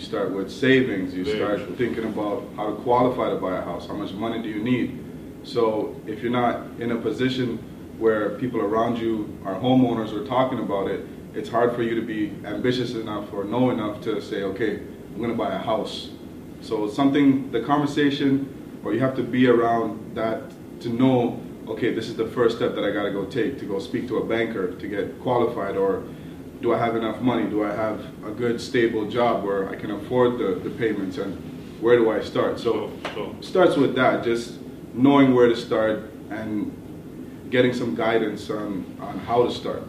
You start with savings. You start thinking about how to qualify to buy a house. How much money do you need? So if you're not in a position where people around you are homeowners or talking about it, it's hard for you to be ambitious enough or know enough to say, okay, I'm going to buy a house. So something, the conversation, or you have to be around that to know, okay, this is the first step that I got to go take to go speak to a banker to get qualified, or do I have enough money? Do I have a good stable job where I can afford the, the payments, and where do I start? So So, starts with that, just knowing where to start and getting some guidance on, on how to start.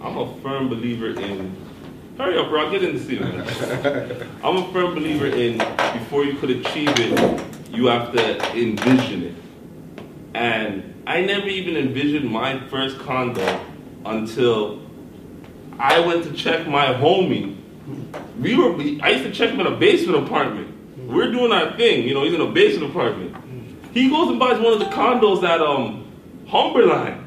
I'm a firm believer in. Hurry up, bro. Get in the seat. I'm a firm believer in before you could achieve it, you have to envision it. And I never even envisioned my first condo until I went to check my homie. We were. we- I used to check him in a basement apartment. We're doing our thing, you know. He's in a basement apartment. He goes and buys one of the condos at um Humberline.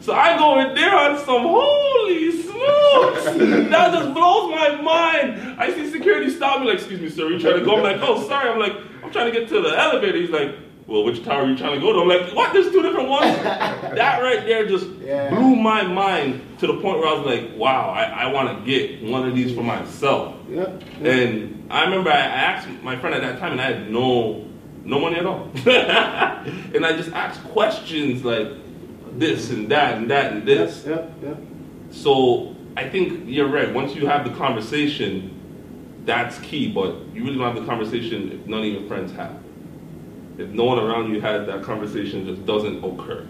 So I go in there on some holy smokes. that just blows my mind. I see security stop me like, excuse me, sir, you trying to go? I'm like, oh sorry. I'm like, I'm trying to get to the elevator. He's like, well, which tower are you trying to go to? I'm like, what? There's two different ones. that right there just Yeah. blew my mind to the point where I was like, wow, I, I want to get one of these for myself. Yep. And I remember I asked my friend at that time, and I had no no money at all. and I just asked questions like this and that and that and this. Yep, yep. So I think you're right. Once you have the conversation, that's key. But you really don't have the conversation if none of your friends have. If no one around you has that conversation, just doesn't occur.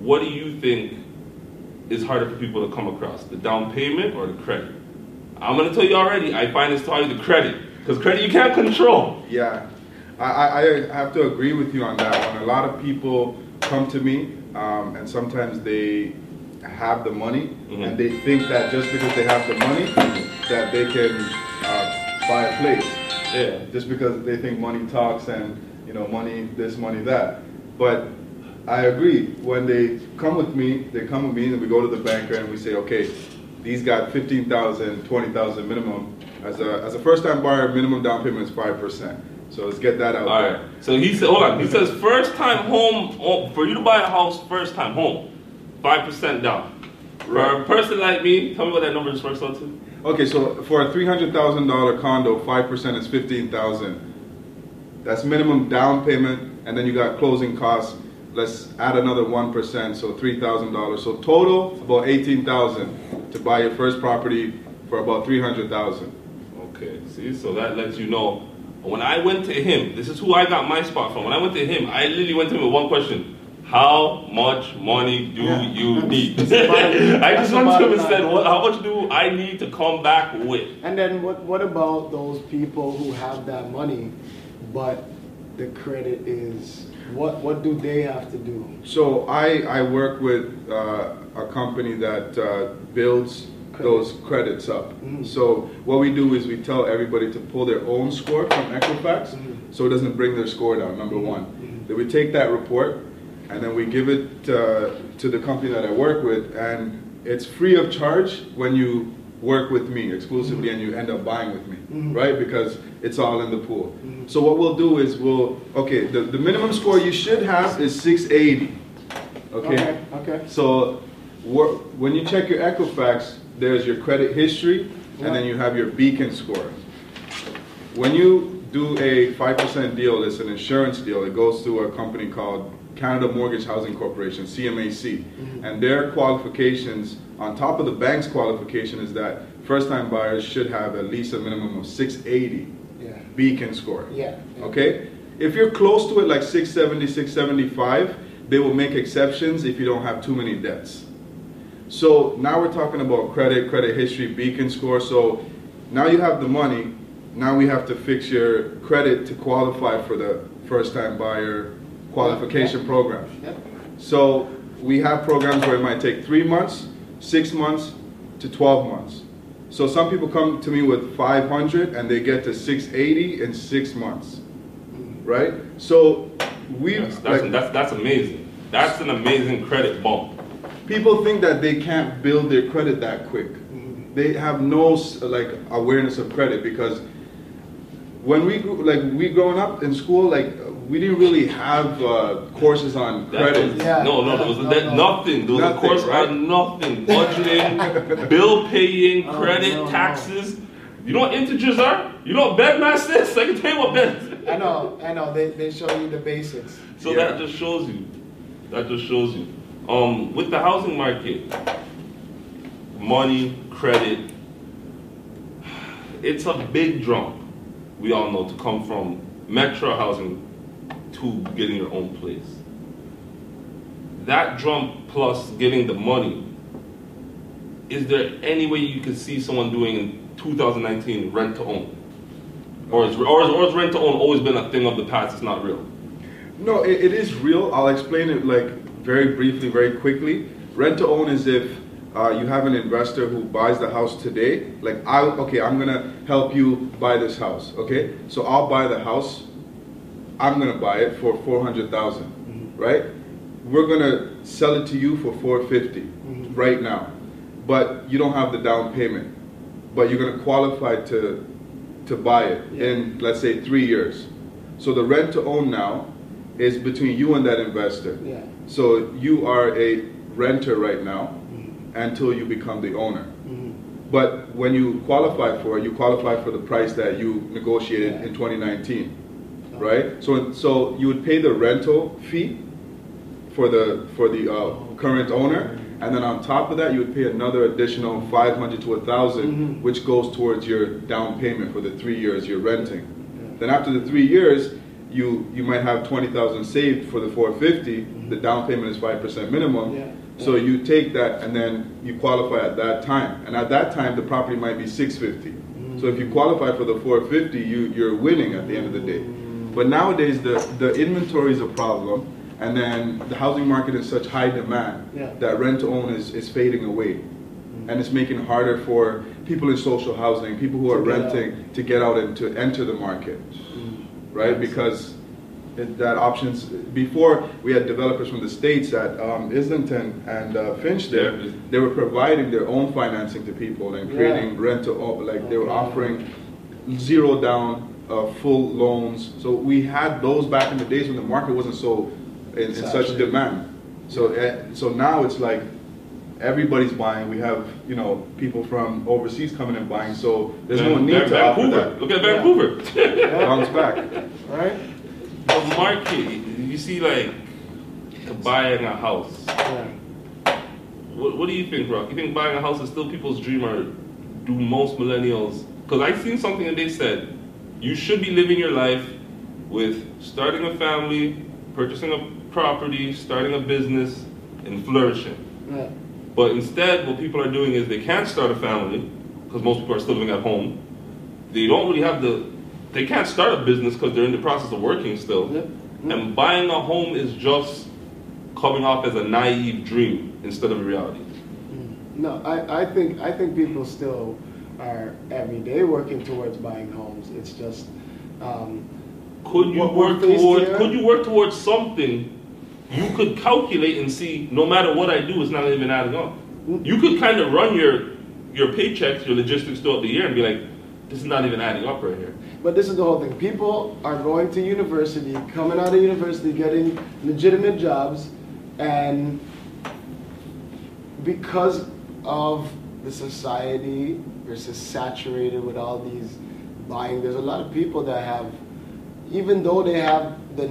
What do you think is harder for people to come across, the down payment or the credit? I'm gonna tell you already. I find it's probably the credit because credit you can't control. Yeah, I, I, have to agree with you on that one. A lot of people come to me, um, and sometimes they have the money, Mhm. and they think that just because they have the money, that they can uh, buy a place. Yeah. Just because they think money talks and you know money this, money that. But I agree. When they come with me, they come with me, and we go to the banker and we say, okay, these got 15,000, 20,000 minimum. As a, as a first time buyer, minimum down payment is 5%. So let's get that out All there. right. So he said, hold on. He says first time home oh, for you to buy a house, first time home, five percent down. For a Right. person like me, tell me what that number just works out to. Okay, so for a $300,000 condo, 5% is 15,000. That's minimum down payment, and then you got closing costs. Let's add another 1%, so $3,000. So total, about 18,000 to buy your first property for about 300,000. Okay. See, so that lets you know. When I went to him, this is who I got my spot from. When I went to him, I literally went to him with one question. How much money do Yeah. you need? That's the I just the went to him bottom and said, what, how much do I need to come back with? And then what, what about those people who have that money, but the credit is, what, what do they have to do? So I, I work with uh, a company that uh, builds those credits up. Mhm. So what we do is we tell everybody to pull their own score from Equifax Mhm. so it doesn't bring their score down, number one. Mhm. Then we take that report and then we give it uh, to the company that I work with and it's free of charge when you work with me exclusively and you end up buying with me, Mhm. right? Because it's all in the pool. Mhm. So what we'll do is we'll, okay, the, the minimum score you should have is 680. Okay? Okay, So wh- when you check your Equifax, there's your credit history and then you have your beacon score. When you do a 5% deal, it's an insurance deal, it goes to a company called Canada Mortgage Housing Corporation, CMAC. And their qualifications, on top of the bank's qualification, is that first time buyers should have at least a minimum of 680 yeah, beacon score. yeah. Okay? If you're close to it, like 670, 675, they will make exceptions if you don't have too many debts. So now we're talking about credit, credit history, beacon score. So now you have the money. Now we have to fix your credit to qualify for the first time buyer qualification program. Yep. So we have programs where it might take three months, six months to 12 months. So some people come to me with 500 and they get to 680 in six months, right? So we That's, that's, like, that's, that's amazing. That's an amazing credit bump. people think that they can't build their credit that quick. they have no like awareness of credit because when we grew, like we growing up in school, like we didn't really have uh, courses on credit. was- Yeah, no, no, there was no, that, no. nothing. There was Nothing, a course right? on nothing. Budgeting, bill paying, Oh, credit, no, no. taxes. You know what integers are? You know what BEDMAS is? I can tell you what bed. I know, I know. They, they show you the basics. So Yeah. that just shows you. That just shows you. Um, with the housing market, money, credit, it's a big jump. We all know to come from metro housing to getting your own place. That jump plus getting the money. Is there any way you could see someone doing in 2019 rent to own? Or is, or is, or is rent to own always been a thing of the past? It's not real. No, it, it is real. I'll explain it like very briefly, very quickly. Rent to own is if uh, you have an investor who buys the house today. Like I, okay, I'm gonna help you buy this house. Okay, so I'll buy the house. I'm gonna buy it for four hundred mm-hmm. right? We're gonna sell it to you for four mm-hmm. right now, but you don't have the down payment. But you're gonna qualify to to buy it Yeah. in let's say three years. So the rent to own now is between you and that investor. Yeah. So you are a renter right now mm-hmm. until you become the owner. Mhm. But when you qualify for it, you qualify for the price that you negotiated Yeah. in 2019, right? So so you would pay the rental fee for the for the uh, current owner, and then on top of that, you would pay another additional 500 to a 1,000, Mhm. which goes towards your down payment for the three years you're renting. Then after the three years, you you might have 20,000 saved for the 450. The down payment is five percent minimum. Yeah. So you take that and then you qualify at that time. And at that time, the property might be 650. So if you qualify for the 450, you, you're winning at the end of the day. But nowadays, the, the inventory is a problem. And then the housing market is such high demand Yeah. that rent to own is, is fading away. And it's making it harder for people in social housing, people who To are get out. renting, to get out and to enter the market. Right? Because it, that options before we had developers from the states at um, Islington and uh, Finch there. Yeah. They were providing their own financing to people and Yeah. creating rent to own. Like they were offering zero down, uh, full loans. So we had those back in the days when the market wasn't so in, in such demand. So uh, so now it's like everybody's buying. We have you know people from overseas coming and buying. So there's no need Van- to offer Vancouver. that. Look at Yeah. Vancouver. Bounce back. Right? the market, you see, like buying a house. Yeah. What, what do you think, Rock? You think buying a house is still people's dream, or do most millennials? Because I seen something and they said you should be living your life with starting a family, purchasing a property, starting a business, and flourishing. Yeah. But instead, what people are doing is they can't start a family because most people are still living at home. They don't really have the, they can't start a business because they're in the process of working still. Yep. And buying a home is just coming off as a naive dream instead of a reality. No, I, I think I think people still are every day working towards buying homes. It's just um, Could you work towards? here- Could you work towards something? You could calculate and see. No matter what I do, it's not even adding up. You could kind of run your your paychecks, your logistics throughout the year, and be like, "This is not even adding up right here." But this is the whole thing. People are going to university, coming out of university, getting legitimate jobs, and because of the society versus saturated with all these buying, there's a lot of people that have, even though they have the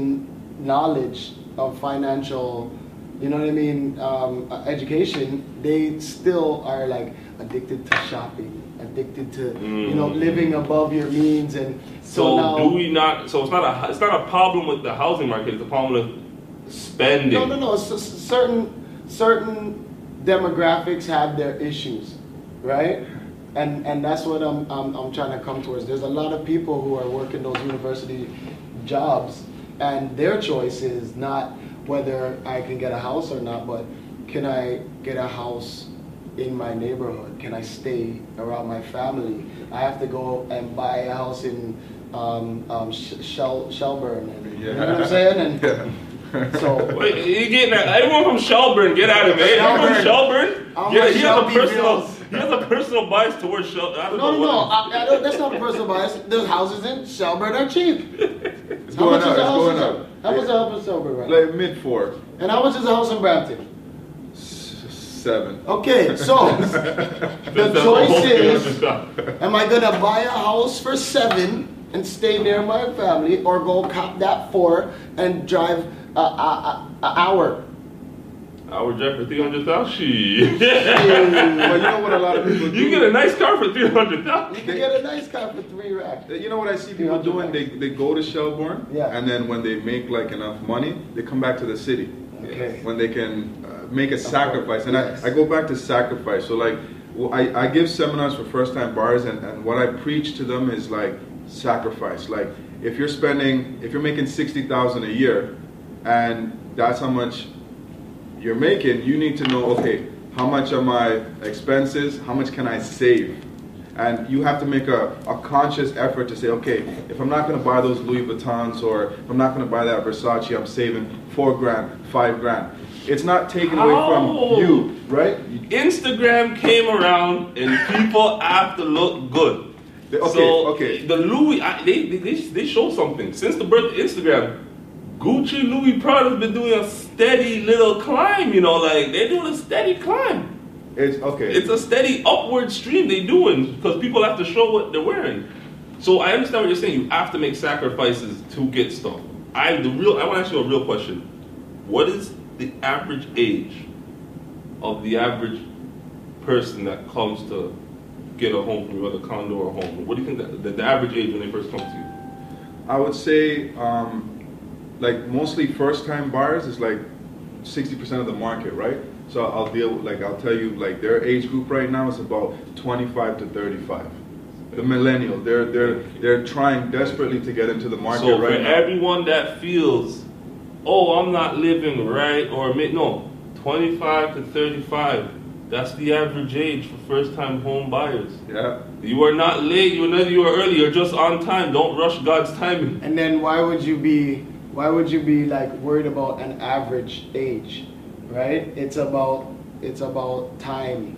knowledge of financial, you know what I mean, um, uh, education, they still are like addicted to shopping, addicted to, you know, Mm. living above your means, and so, So, now. do we not? So it's not a it's not a problem with the housing market. It's a problem with spending. No, no, no. S- s- certain certain demographics have their issues, right? And and that's what I'm, I'm I'm trying to come towards. There's a lot of people who are working those university jobs, and their choice is not whether I can get a house or not, but can I get a house in my neighborhood? Can I stay around my family? I have to go and buy a house in um, um, Shel- Shelburne, and, you know what I'm saying? And Yeah. so Wait, you getting that? Anyone from Shelburne, get out of it. Anyone from Shelburne? I'm Yeah, from he has a Shelbyville. personal, he he has a personal bias towards Shelburne. I don't No, know no, no. I, I don't, that's not a personal bias. The houses in Shelburne are cheap. It's How going much up. is a It's house going in up. Shelburne? How much is a house in Shelburne right? Like mid four, And how much is a house in Brampton? Seven. Okay, so the choice is. Am I gonna buy a house for seven and stay near my family, or go cop that four and drive an a, a, would hour? Drive for three hundred thousand. Shit. But you know what a lot of people do? You get a nice car for three hundred thousand. You can get a nice car for three racks. You know what I see people doing? They, they go to Shelburne, Yeah. and then when they make like enough money, they come back to the city. Okay. When they can uh, make a sacrifice, and Yes. I, I go back to sacrifice. So like, well, I, I give seminars for first time buyers, and, and what I preach to them is like sacrifice. Like if you're spending, if you're making sixty thousand a year, and that's how much you're making, you need to know, okay, how much are my expenses? How much can I save? And you have to make a, a conscious effort to say, okay, if I'm not going to buy those Louis Vuittons or if I'm not going to buy that Versace, I'm saving four grand, five grand. It's not taken away from oh. you, right? Instagram came around and people have to look good. Okay, so okay. The Louis, I, they, they, they show something. Since the birth of Instagram, Gucci, Louis Prada's been doing a steady little climb, you know, like they're doing a steady climb. It's okay. It's a steady upward stream they doing because people have to show what they're wearing. So I understand what you're saying. You have to make sacrifices to get stuff. I the real I want to ask you a real question. What is the average age of the average person that comes to get a home from you, whether condo or home? What do you think that, the, the average age when they first come to you? I would say, um, like mostly first-time buyers is like 60% of the market, right? So I'll deal with, like I'll tell you, like their age group right now is about 25 to 35. The millennials, they're they're they're trying desperately to get into the market so right for now. everyone that feels, oh, I'm not living right, or mi- no, 25 to 35, that's the average age for first-time home buyers. yeah, You are not late. You are not. You are early. You're just on time. Don't rush God's timing. And then why would you be why would you be like worried about an average age, right? It's about it's about time,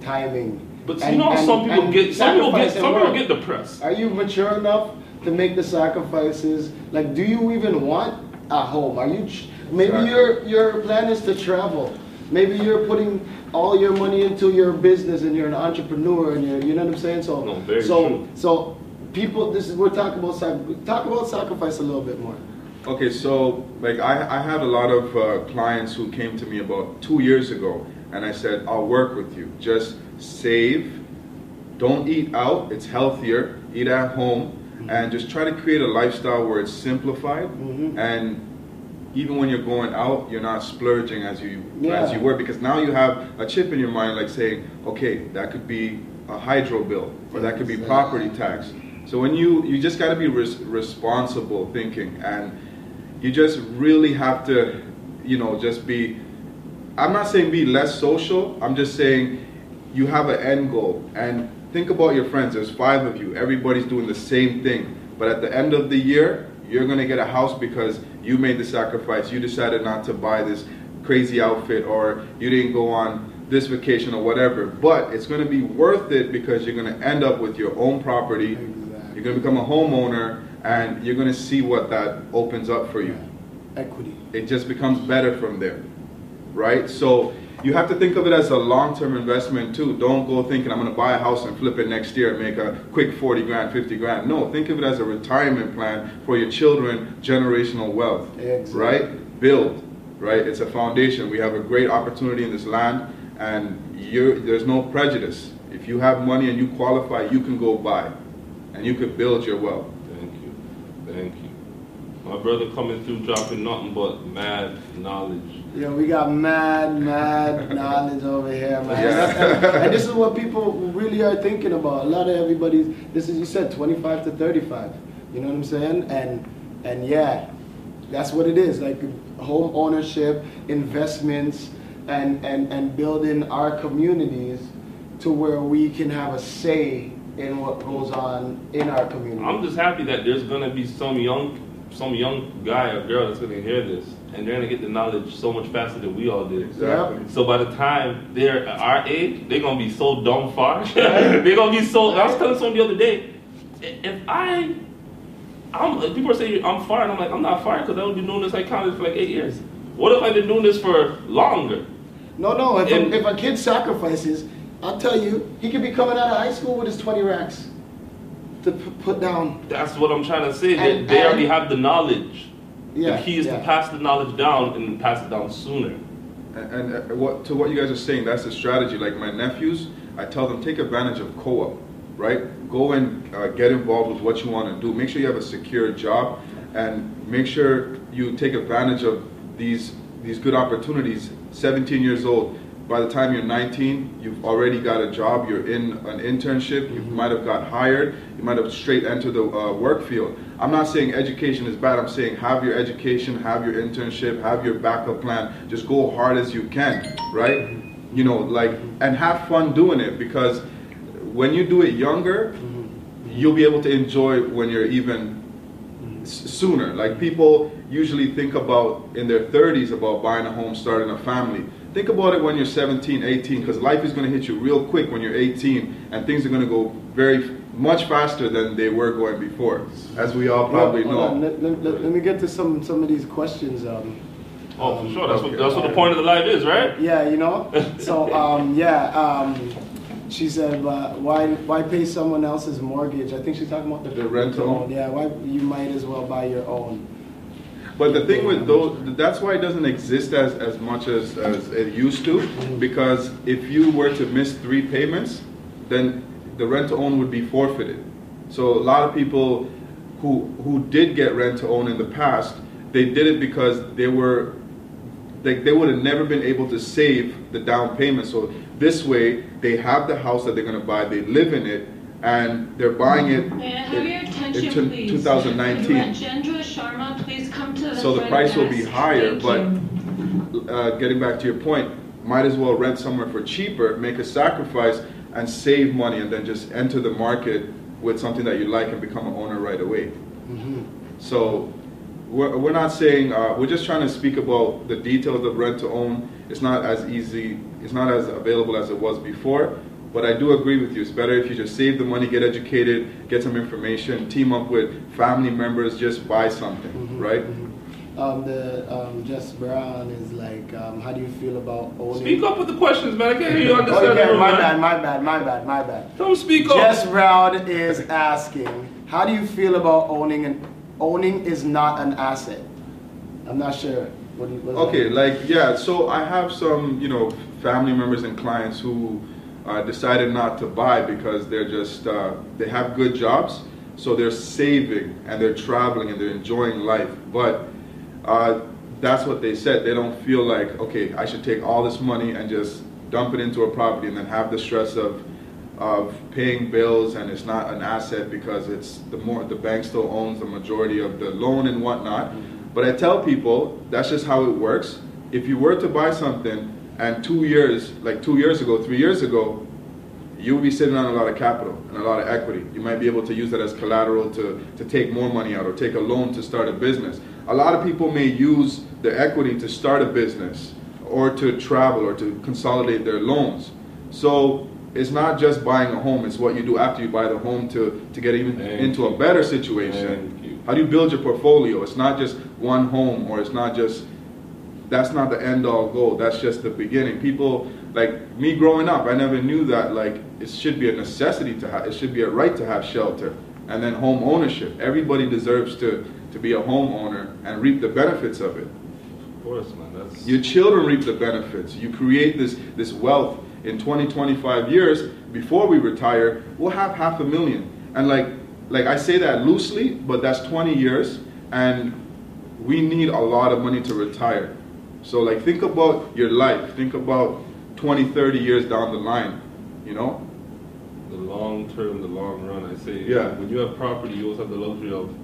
timing. But And- you know, and- some people and get. Some people get. Some people get depressed. Are you mature enough to make the sacrifices? Like, do you even want a home? Are you? Maybe your your plan is to travel. Maybe you're putting all your money into your business and you're an entrepreneur and you're, you know what I'm saying. So, No, so, true. so people. This is we're talking about talk about sacrifice a little bit more. Okay, so like I, I had a lot of uh, clients who came to me about two years ago, and I said, I'll work with you. Just save, don't eat out, it's healthier, eat at home, and just try to create a lifestyle where it's simplified. Mhm. And even when you're going out, you're not splurging as you Yeah. as you were because now you have a chip in your mind, like saying, okay, that could be a hydro bill, or that could be property tax. So when you you just got to be res- responsible thinking, and you just really have to, you know, just be. I'm not saying be less social. I'm just saying you have an end goal and think about your friends. There's five of you. Everybody's doing the same thing, but at the end of the year, you're gonna get a house because you made the sacrifice. You decided not to buy this crazy outfit, or you didn't go on this vacation or whatever. But it's gonna be worth it because you're gonna end up with your own property. You're gonna become a homeowner, and you're gonna see what that opens up for you. Equity. it just becomes better from there right? So you have to think of it as a long-term investment too. Don't go thinking i'm going to buy a house and flip it next year and make a quick 40 grand 50 grand. No think of it as a retirement plan for your children generational wealth Exactly. right? Build right? It's a foundation. We have a great opportunity in this land and you're, there's no prejudice. If you have money and you qualify you can go buy and you could build your wealth Thank you. Thank you. My brother coming through dropping nothing but mad knowledge. Yeah, we got mad, mad knowledge over here, man. Yeah. and this is what people really are thinking about. A lot of everybody's. This is you said 25 to 35. You know what I'm saying? And and yeah, that's what it is. Like home ownership, investments, and and and building our communities to where we can have a say in what goes on in our community. I'm just happy that there's gonna be some young, some young guy or girl that's gonna hear this and they're gonna get the knowledge so much faster than we all did. Exactly. So by the time they're our age, they're gonna be so dumb far. they're gonna be so. I was telling someone the other day, if I, I'm people are saying I'm fired. I'm like I'm not fired because I've been doing this like college for like eight years. What if I've been doing this for longer? No, no. If, And- a, if a kid sacrifices, I'll tell you, he could be coming out of high school with his 20 racks to p- put down. That's what I'm trying to say. They, And- they and- already have the knowledge. Yeah. the key is yeah. to pass the knowledge down and pass it down sooner. And, and uh, what to what you guys are saying, that's the strategy. Like my nephews, I tell them take advantage of co-op, right? Go and uh, get involved with what you want to do. Make sure you have a secure job, and make sure you take advantage of these these good opportunities. 17 years old. By the time you're 19, you've already got a job. You're in an internship. You mm-hmm. might have got hired. You might have straight entered the uh, work field. I'm not saying education is bad. I'm saying have your education, have your internship, have your backup plan. Just go hard as you can, right? You know, like, and have fun doing it because when you do it younger, mm-hmm. you'll be able to enjoy when you're even mm-hmm. sooner. Like people usually think about in their 30s about buying a home, starting a family. Think about it when you're 17, 18, because life is going to hit you real quick when you're 18, and things are going to go very much faster than they were going before, as we all probably Hold on, know. Let, let, let, let me get to some some of these questions. Um, Oh, for Um, sure. That's okay. what that's what the point of the life is, right? yeah, you know. So um, yeah, um, she said, uh, why why pay someone else's mortgage? I think she's talking about the, The rental. Yeah, why you might as well buy your own. But the thing with those, that's why it doesn't exist as, as much as, as it used to, because if you were to miss three payments, then the rent to own would be forfeited. So a lot of people who who did get rent to own in the past, they did it because they were they, they would have never been able to save the down payment. So this way, they have the house that they're going to buy, they live in it, and they're buying it May I have in- your attention, in two- please? 2019. So the price will be higher, Thank but uh, getting back to your point, might as well rent somewhere for cheaper, make a sacrifice, and save money, and then just enter the market with something that you like and become an owner right away. So we're, we're not saying uh, we're just trying to speak about the details of rent to own. It's not as easy. It's not as available as it was before. But I do agree with you. It's better if you just save the money, get educated, get some information, team up with family members, just buy something, right? Um, the um, Jess Brown is like, um, how do you feel about owning? Speak up with the questions, man. I can't hear you Oh, understand. yeah, the room, my man. bad, my bad, my bad, my bad. Don't speak up. Jess Brown is asking, how do you feel about owning an owning is not an asset? I'm not sure. What do you, Okay, that? like yeah. So I have some, you know, family members and clients who uh, decided not to buy because they're just uh, they have good jobs, so they're saving and they're traveling and they're enjoying life. But uh, that's what they said. They don't feel like okay, I should take all this money and just dump it into a property and then have the stress of of paying bills and it's not an asset because it's the more the bank still owns the majority of the loan and whatnot. But I tell people that's just how it works. If you were to buy something and two years, like two years ago, three years ago, you would be sitting on a lot of capital and a lot of equity. You might be able to use that as collateral to, to take more money out or take a loan to start a business. A lot of people may use their equity to start a business or to travel or to consolidate their loans. So it's not just buying a home, it's what you do after you buy the home to, to get even Thank into a better situation. How do you build your portfolio? It's not just one home or it's not just that's not the end all goal. That's just the beginning. People like me growing up, I never knew that like it should be a necessity to have it should be a right to have shelter and then home ownership. Everybody deserves to to be a homeowner and reap the benefits of it. Of course, man. That's Your children reap the benefits. You create this this wealth in 20, 25 years before we retire, we'll have half a million. And like like I say that loosely, but that's 20 years and we need a lot of money to retire. So like think about your life. Think about 20, 30 years down the line, you know? the long term, the long run. I say, Yeah. When you have property, you always have the luxury of,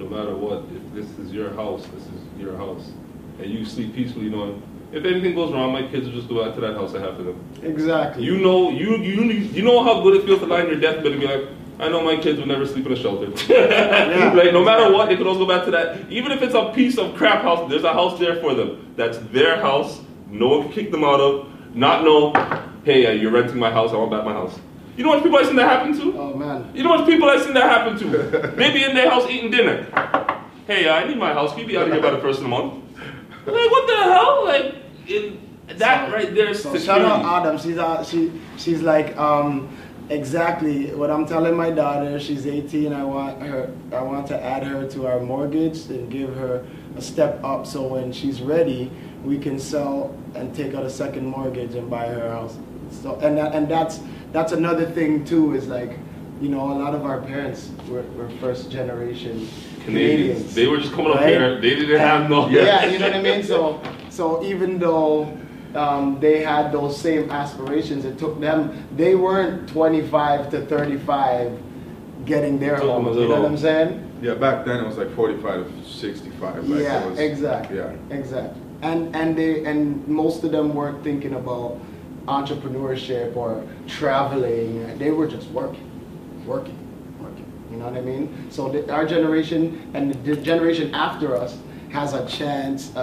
no matter what, if this is your house, this is your house, and you sleep peacefully, knowing if anything goes wrong, my kids will just go back to that house I have for them. exactly. You know, you you you know how good it feels to lie in your deathbed and be like, I know my kids will never sleep in a shelter. like no matter what, they can always go back to that. Even if it's a piece of crap house, there's a house there for them. That's their house. No one can kick them out of. Not know, hey, uh, you're renting my house. I want back my house. You know what people I've seen that happen to? Oh man. You know what people I've seen that happen to? Maybe in their house eating dinner. Hey, I need my house. You be out here by the first of the month? Like what the hell? Like in, that So- right there is So shout out Adam. She's uh, she she's like um exactly what I'm telling my daughter. She's 18. I want her. I want to add her to our mortgage and give her a step up. So when she's ready, we can sell and take out a second mortgage and buy her house. So and that, and that's that's another thing too. Is like you know a lot of our parents were, were first generation Canadians. They were just coming up here. They didn't have no. Yeah, you know what I mean. So, so even though um, they had those same aspirations, it took them. They weren't 25 to 35 getting their Took them. You know what I'm saying? Yeah, back then it was like 45 to 65. Like yeah, was, exactly. Yeah. exactly. And and they and most of them weren't thinking about entrepreneurship or traveling. They were just working, working, working. You know what I mean? So the, our generation and the generation after us has a chance, a, a,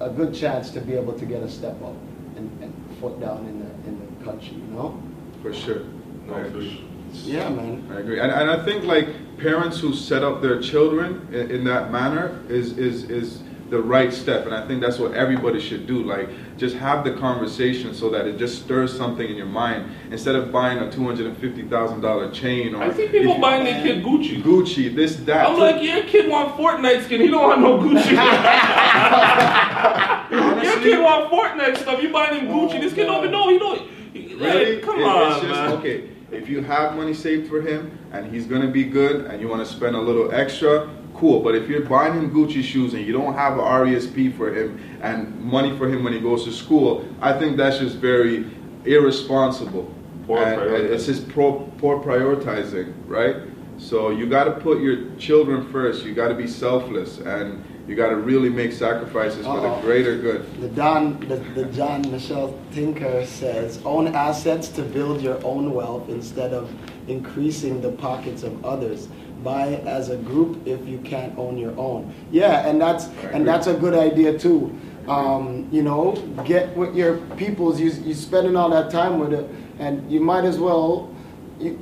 a, a good chance to be able to get a step up and, and foot down in the in the country. You know? For sure. No, I for agree. sure. Yeah, man. I agree, and, and I think like parents who set up their children in, in that manner is is is the right step, and I think that's what everybody should do. Like, just have the conversation so that it just stirs something in your mind instead of buying a two hundred and fifty thousand dollar chain or I see people buying their kid Gucci. Gucci, this that. I'm like, your kid want Fortnite skin. He don't want no Gucci. your kid want Fortnite stuff. You buying him Gucci. This kid don't even know. He don't. he- Really? Come It- on, it's just, man. Okay, if you have money saved for him and he's gonna be good and you want to spend a little extra, cool. But if you're buying him Gucci shoes and you don't have a RESP for him and money for him when he goes to school, I think that's just very irresponsible. Poor And prioritizing. it's just pro, poor prioritizing, right? So you got to put your children first. You got to be selfless and you got to really make sacrifices for the greater good. The Don, the, the John Michelle Tinker says, own assets to build your own wealth instead of increasing the pockets of others. Buy it as a group if you can't own your own. Yeah, and that's and that's a good idea too. Um, you know, get with your peoples. You you spending all that time with it, and you might as well. You,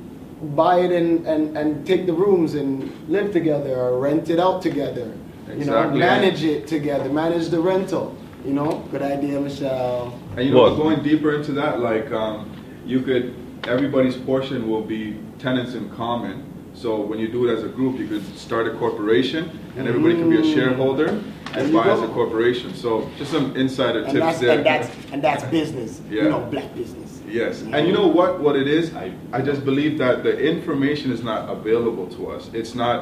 buy it and, and, and take the rooms and live together or rent it out together. Exactly. You know, manage it together, manage the rental. You know, good idea, Michelle. And you know, What? going deeper into that, like um, you could, everybody's portion will be tenants in common. So when you do it as a group, you could start a corporation, and everybody can be a Mm. shareholder and you buy as a corporation. So just some insider And tips that's, there. and that's and that's business. Yeah. You know, black business. Yes, and you know what? What it is, I- I just believe that the information is not available to us. It's not,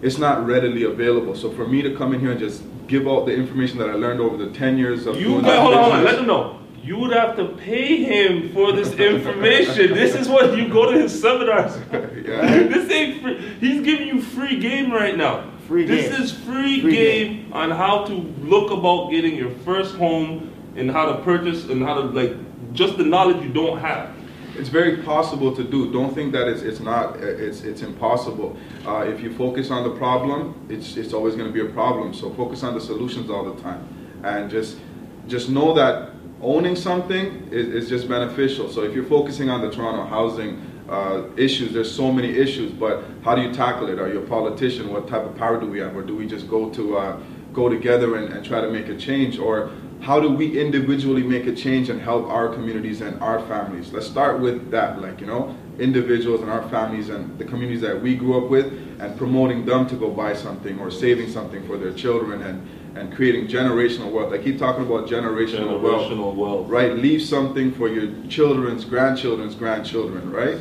it's not readily available. So for me to come in here and just give out the information that I learned over the ten years of You doing got, hold on, hold on, let them know. You would have to pay him for this information. this is what you go to his seminars. Yeah. This ain't free. He's giving you free game right now. Free this game. is free, Free game, on how to look about getting your first home and how to purchase and how to like just the knowledge you don't have. It's very possible to do. Don't think that it's, it's not. It's it's impossible. Uh, if you focus on the problem, it's it's always going to be a problem. So focus on the solutions all the time, and just just know that owning something is, is just beneficial. So if you're focusing on the Toronto housing uh, issues, there's so many issues. But how do you tackle it? Are you a politician? What type of power do we have, or do we just go to uh, go together and, and try to make a change, or how do we individually make a change and help our communities and our families? Let's start with that, like, you know, individuals and our families and the communities that we grew up with and promoting them to go buy something or saving something for their children and, and creating generational wealth. I keep talking about generational, wealth, Generational wealth. right? Leave something for your children's grandchildren's grandchildren, right?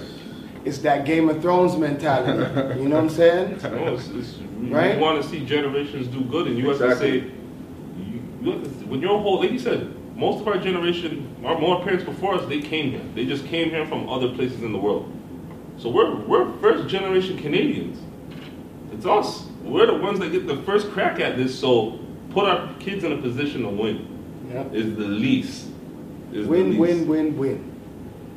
It's that Game of Thrones mentality. you know what I'm saying? No, it's, it's, Right? You want to see generations do good, and you have to Exactly. say, you, you have to, when your whole, like you said, most of our generation, our more parents before us, they came here. They just came here from other places in the world. So we're we're first generation Canadians. It's us. We're the ones that get the first crack at this. So put our kids in a position to win Yep. is the least. Is the Win, least. win, win, win.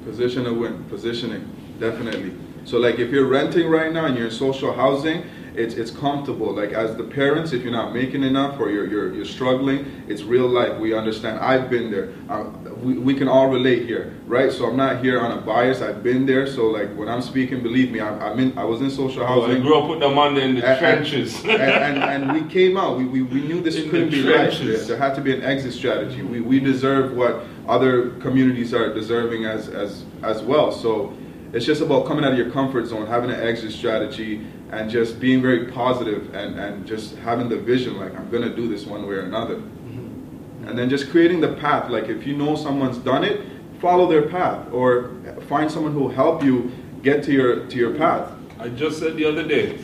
Position to win, positioning, definitely. So like if you're renting right now and you're in social housing, it's it's comfortable. Like as the parents, if you're not making enough or you're you're, you're struggling, it's real life. We understand. I've been there. Um, we, we can all relate here, right? So I'm not here on a bias. I've been there. So like when I'm speaking, believe me, I'm, I'm in. I was in social I housing. grew up with them under in the And- trenches. and, and, and we came out. We, we, we knew this In couldn't the be right. trenches. There had to be an exit strategy. We, we deserve what other communities are deserving as, as, as well. So it's just about coming out of your comfort zone, having an exit strategy, and just being very positive and, and just having the vision like, I'm going to do this one way or another. Mm-hmm. And then just creating the path. Like if you know someone's done it, follow their path or find someone who will help you get to your, to your path. I just said the other day,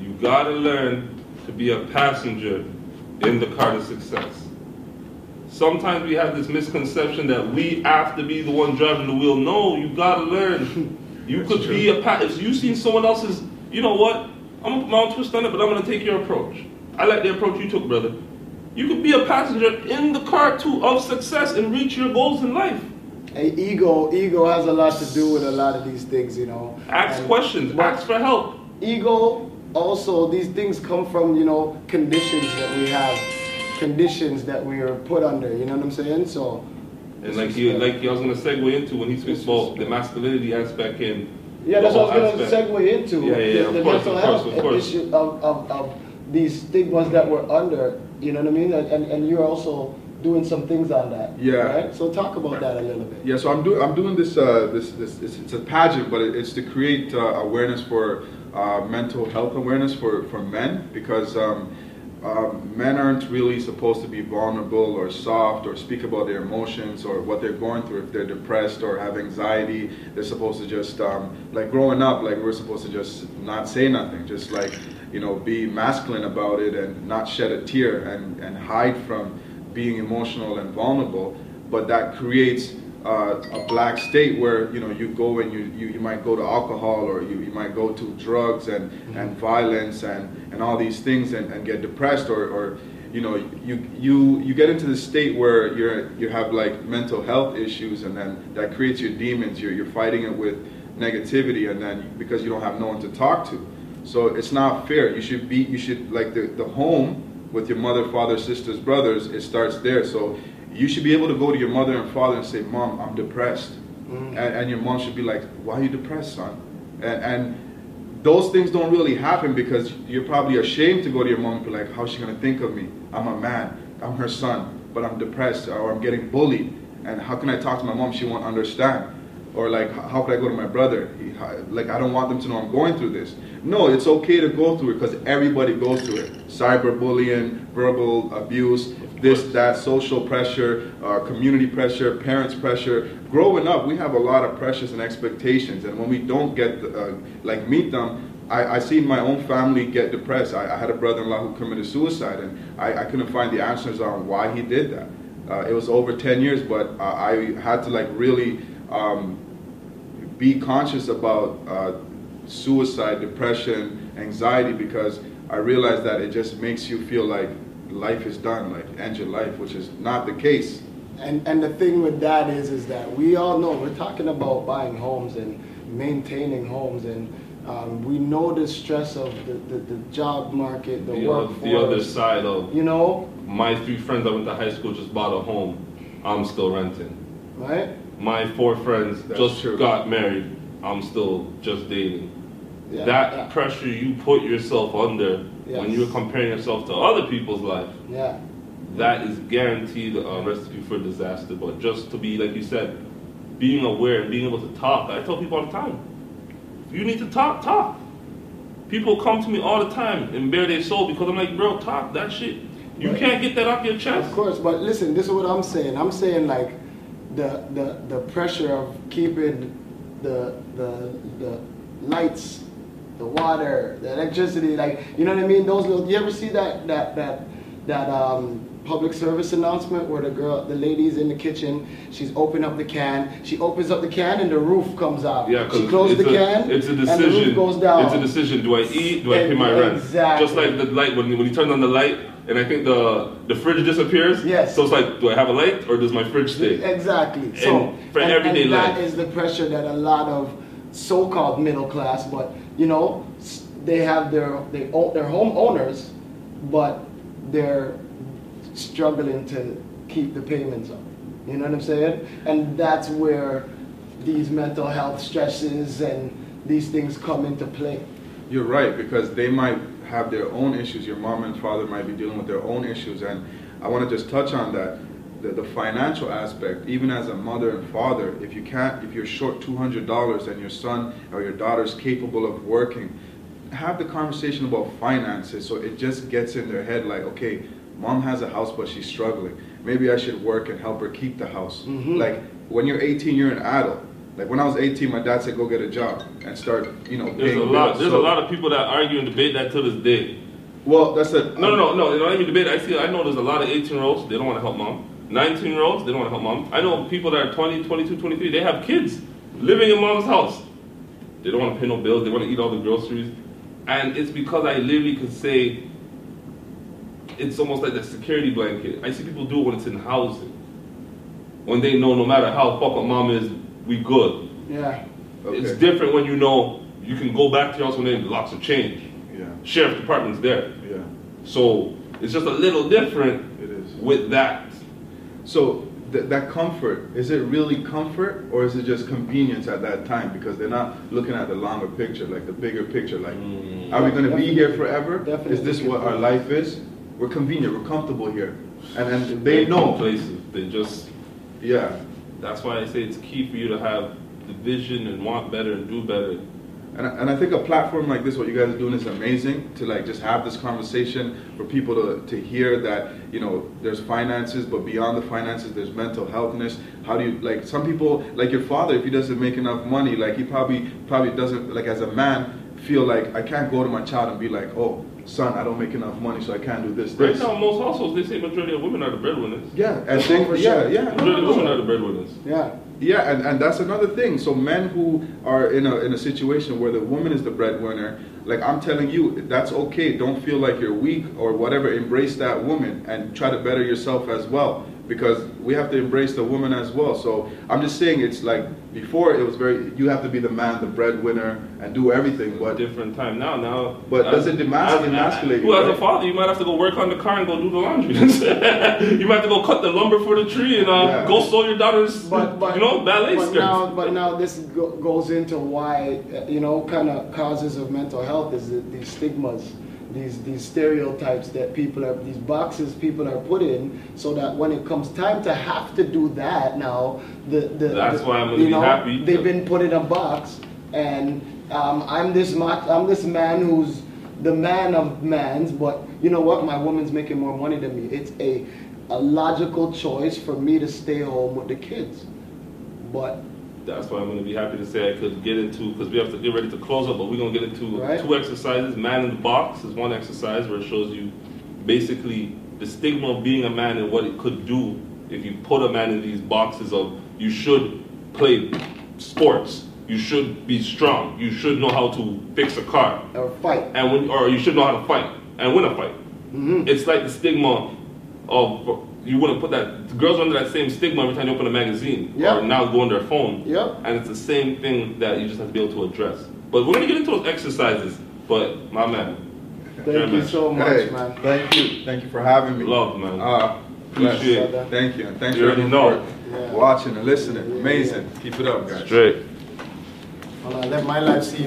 you gotta learn to be a passenger in the car to success. Sometimes we have this misconception that we have to be the one driving the wheel. No, you gotta learn. You That's could true. be a pa- if you seen someone else's. You know what? I'm gonna put my own twist on it, but I'm gonna take your approach. I like the approach you took, brother. You could be a passenger in the car too of success and reach your goals in life. Hey, ego, ego has a lot to do with a lot of these things, you know. Ask And- questions. Ask for help. ego also these things come from you know conditions that we have conditions that we are put under you know what i'm saying so And like you, like I was gonna segue into when he speaks about the masculinity aspect and yeah that's what i was going to segue into Yeah, yeah, the, of the course, mental of health course, of course. issue of, of, of these stigmas that we're under you know what i mean and, and, and you're also doing some things on that Yeah. right so talk about that a little bit Yeah, so I'm doing I'm doing this uh, this this it's, it's a pageant, but it, it's to create uh, awareness for uh, mental health awareness for for men because. Um, um, men aren't really supposed to be vulnerable or soft or speak about their emotions or what they're going through. If they're depressed or have anxiety, they're supposed to just um, like growing up, like we're supposed to just not say nothing, just like you know be masculine about it and not shed a tear and and hide from being emotional and vulnerable, but that creates uh, a black state where you know you go and you, you, you might go to alcohol or you, you might go to drugs and, and violence and, and all these things and, and get depressed or, or you know you you you get into the state where you're you have like mental health issues and then that creates your demons. You're, you're fighting it with negativity and then because you don't have no one to talk to. So it's not fair. You should be you should like the, the home with your mother father sisters brothers it starts there. So you should be able to go to your mother and father and say mom i'm depressed. Mm. And, and your mom should be like why are you depressed son? And, and those things don't really happen because you're probably ashamed to go to your mom and be like how's she going to think of me? I'm a man. I'm her son but i'm depressed or i'm getting bullied. And how can i talk to my mom? She won't understand or like how could i go to my brother He- like i don't want them to know i'm going through this no it's okay to go through it because everybody goes through it cyberbullying verbal abuse this that social pressure uh, community pressure parents pressure growing up we have a lot of pressures and expectations and when we don't get uh, like meet them I, I seen my own family get depressed. I, I had a brother-in-law who committed suicide, and I, I couldn't find the answers on why he did that. Uh, it was over 10 years, but uh, I had to like really um, be conscious about uh, suicide, depression, anxiety, because I realized that it just makes you feel like life is done, like end your life, which is not the case. And and the thing with that is is that we all know we're talking about buying homes and maintaining homes and um, we know the stress of the, the, the job market, the, The, oth- workforce. the other side of You know, my three friends I went to high school just bought a home. I'm still renting. right? My four friends That's just true. got married. I'm still just dating. Yeah, that yeah, pressure you put yourself under when you're comparing yourself to other people's life, yeah. that is guaranteed a recipe for disaster. But just to be, like you said, being aware and being able to talk. I tell people all the time, if you need to talk, talk. People come to me all the time and bare their soul because I'm like, bro, talk that shit. You Right. can't get that off your chest. Of course, but listen, this is what I'm saying. I'm saying like the the the pressure of keeping the the the lights, the water, the electricity, like you know what I mean. Those little. You ever see that that that that um public service announcement where the girl, the lady's in the kitchen, she's opening up the can, she opens up the can and the roof comes out. Yeah, because she closes the a- can it's a and the decision. roof goes down. It's a decision. Do I eat? Do I pay my rent? Exactly. Just like the light when when you turn on the light and I think the the fridge disappears. Yes. So it's like, do I have a light or does my fridge stay? Exactly. So And for and, everyday and life. that is the pressure that a lot of so-called middle class, but you know, they have their they own their homeowners, but they're struggling to keep the payments up. You know what I'm saying? And that's where these mental health stresses and these things come into play. You're right because they might have their own issues. Your mom and father might be dealing with their own issues, and I want to just touch on that. The, the financial aspect, even as a mother and father, if you can't, if you're short two hundred dollars and your son or your daughter's capable of working, have the conversation about finances so it just gets in their head like, okay, mom has a house but she's struggling. Maybe I should work and help her keep the house. Mhm. Like when you're 18, you're an adult. Like when I was 18, my dad said go get a job and start, you know, There's a paying lot. bills. There's So- a lot of people that argue and debate that to this day. Well, that's a No, no, no, no. You know, I mean debate. I see. I know there's a lot of 18 year olds. They don't want to help mom. 19 year olds. They don't want to help mom. I know people that are 20, 22, 23. They have kids living in mom's house. They don't want to pay no bills. They want to eat all the groceries, and it's because I literally could say. It's almost like the security blanket. I see people do it when it's in housing. When they know no matter how fuck up mom is, we good. Yeah. Okay. It's different when you know you can go back to your house when there's lots of change. Yeah, Sheriff department's there. yeah, So it's just a little different it is. with that. So th- that comfort is it really comfort or is it just convenience at that time because they're not looking at the longer picture, like the bigger picture, like Mm. are we going to be here forever? Definitely. Is this what our life is? We're convenient, we're comfortable here, and and they know. places. They just. Yeah, That's why I say it's key for you to have the vision and want better and do better. And I, and I think a platform like this, what you guys are doing, is amazing to like just have this conversation for people to, to hear that you know there's finances, but beyond the finances, there's mental healthness. How do you like some people like your father? If he doesn't make enough money, like he probably probably doesn't like as a man feel like I can't go to my child and be like, oh son, I don't make enough money, so I can't do this. Right this. now, most households, they say majority of women are the breadwinners. Yeah, and oh, think, For yeah, sure. yeah, Majority no, of women are the breadwinners. Yeah. Yeah, and, and that's another thing. So men who are in a in a situation where the woman is the breadwinner, like I'm telling you, that's okay. Don't feel like you're weak or whatever. Embrace that woman and try to better yourself as well. Because we have to embrace the woman as well. So I'm just saying it's like before it was very you have to be the man, the breadwinner, and do everything. But different time now. Now, But does it demas- as- emasculate you, Well, as a father, you might have to go work on the car and go do the laundry. you might have to go cut the lumber for the tree and uh, Yeah. go sew your daughter's, But, but you know, ballet but skirts. now, but now this go, goes into why uh, you know kind of causes of mental health is the, these stigmas, these these stereotypes that people are these boxes people are put in, so that when it comes time to have to do that now, the the That's the- why I'm gonna you be know, happy They've been put in a box, and um, I'm this ma- I'm this man who's the man of mans, but you know what? My woman's making more money than me. It's a a logical choice for me to stay home with the kids. But That's why I'm going to be happy to say I could get into because we have to get ready to close up, but we're going to get into Right. two exercises. Man in the box is one exercise where it shows you basically the stigma of being a man and what it could do if you put a man in these boxes of you should play sports, you should be strong, you should know how to fix a car, or fight. and when, or you should know how to fight and win a fight. Mhm. It's like the stigma of you wouldn't put that the girls are under that same stigma every time you open a magazine Yeah. or now go on their phone. Yep. And it's the same thing that you just have to be able to address. But we're gonna get into those exercises. But my man, Thank you much. so much, hey, man. thank you, thank you for having me. love man. Uh, Appreciate it. Thank you, and thanks You for already everyone know. Yeah. watching and listening. Amazing. Keep it up, guys. Straight. Hold on, let my life see your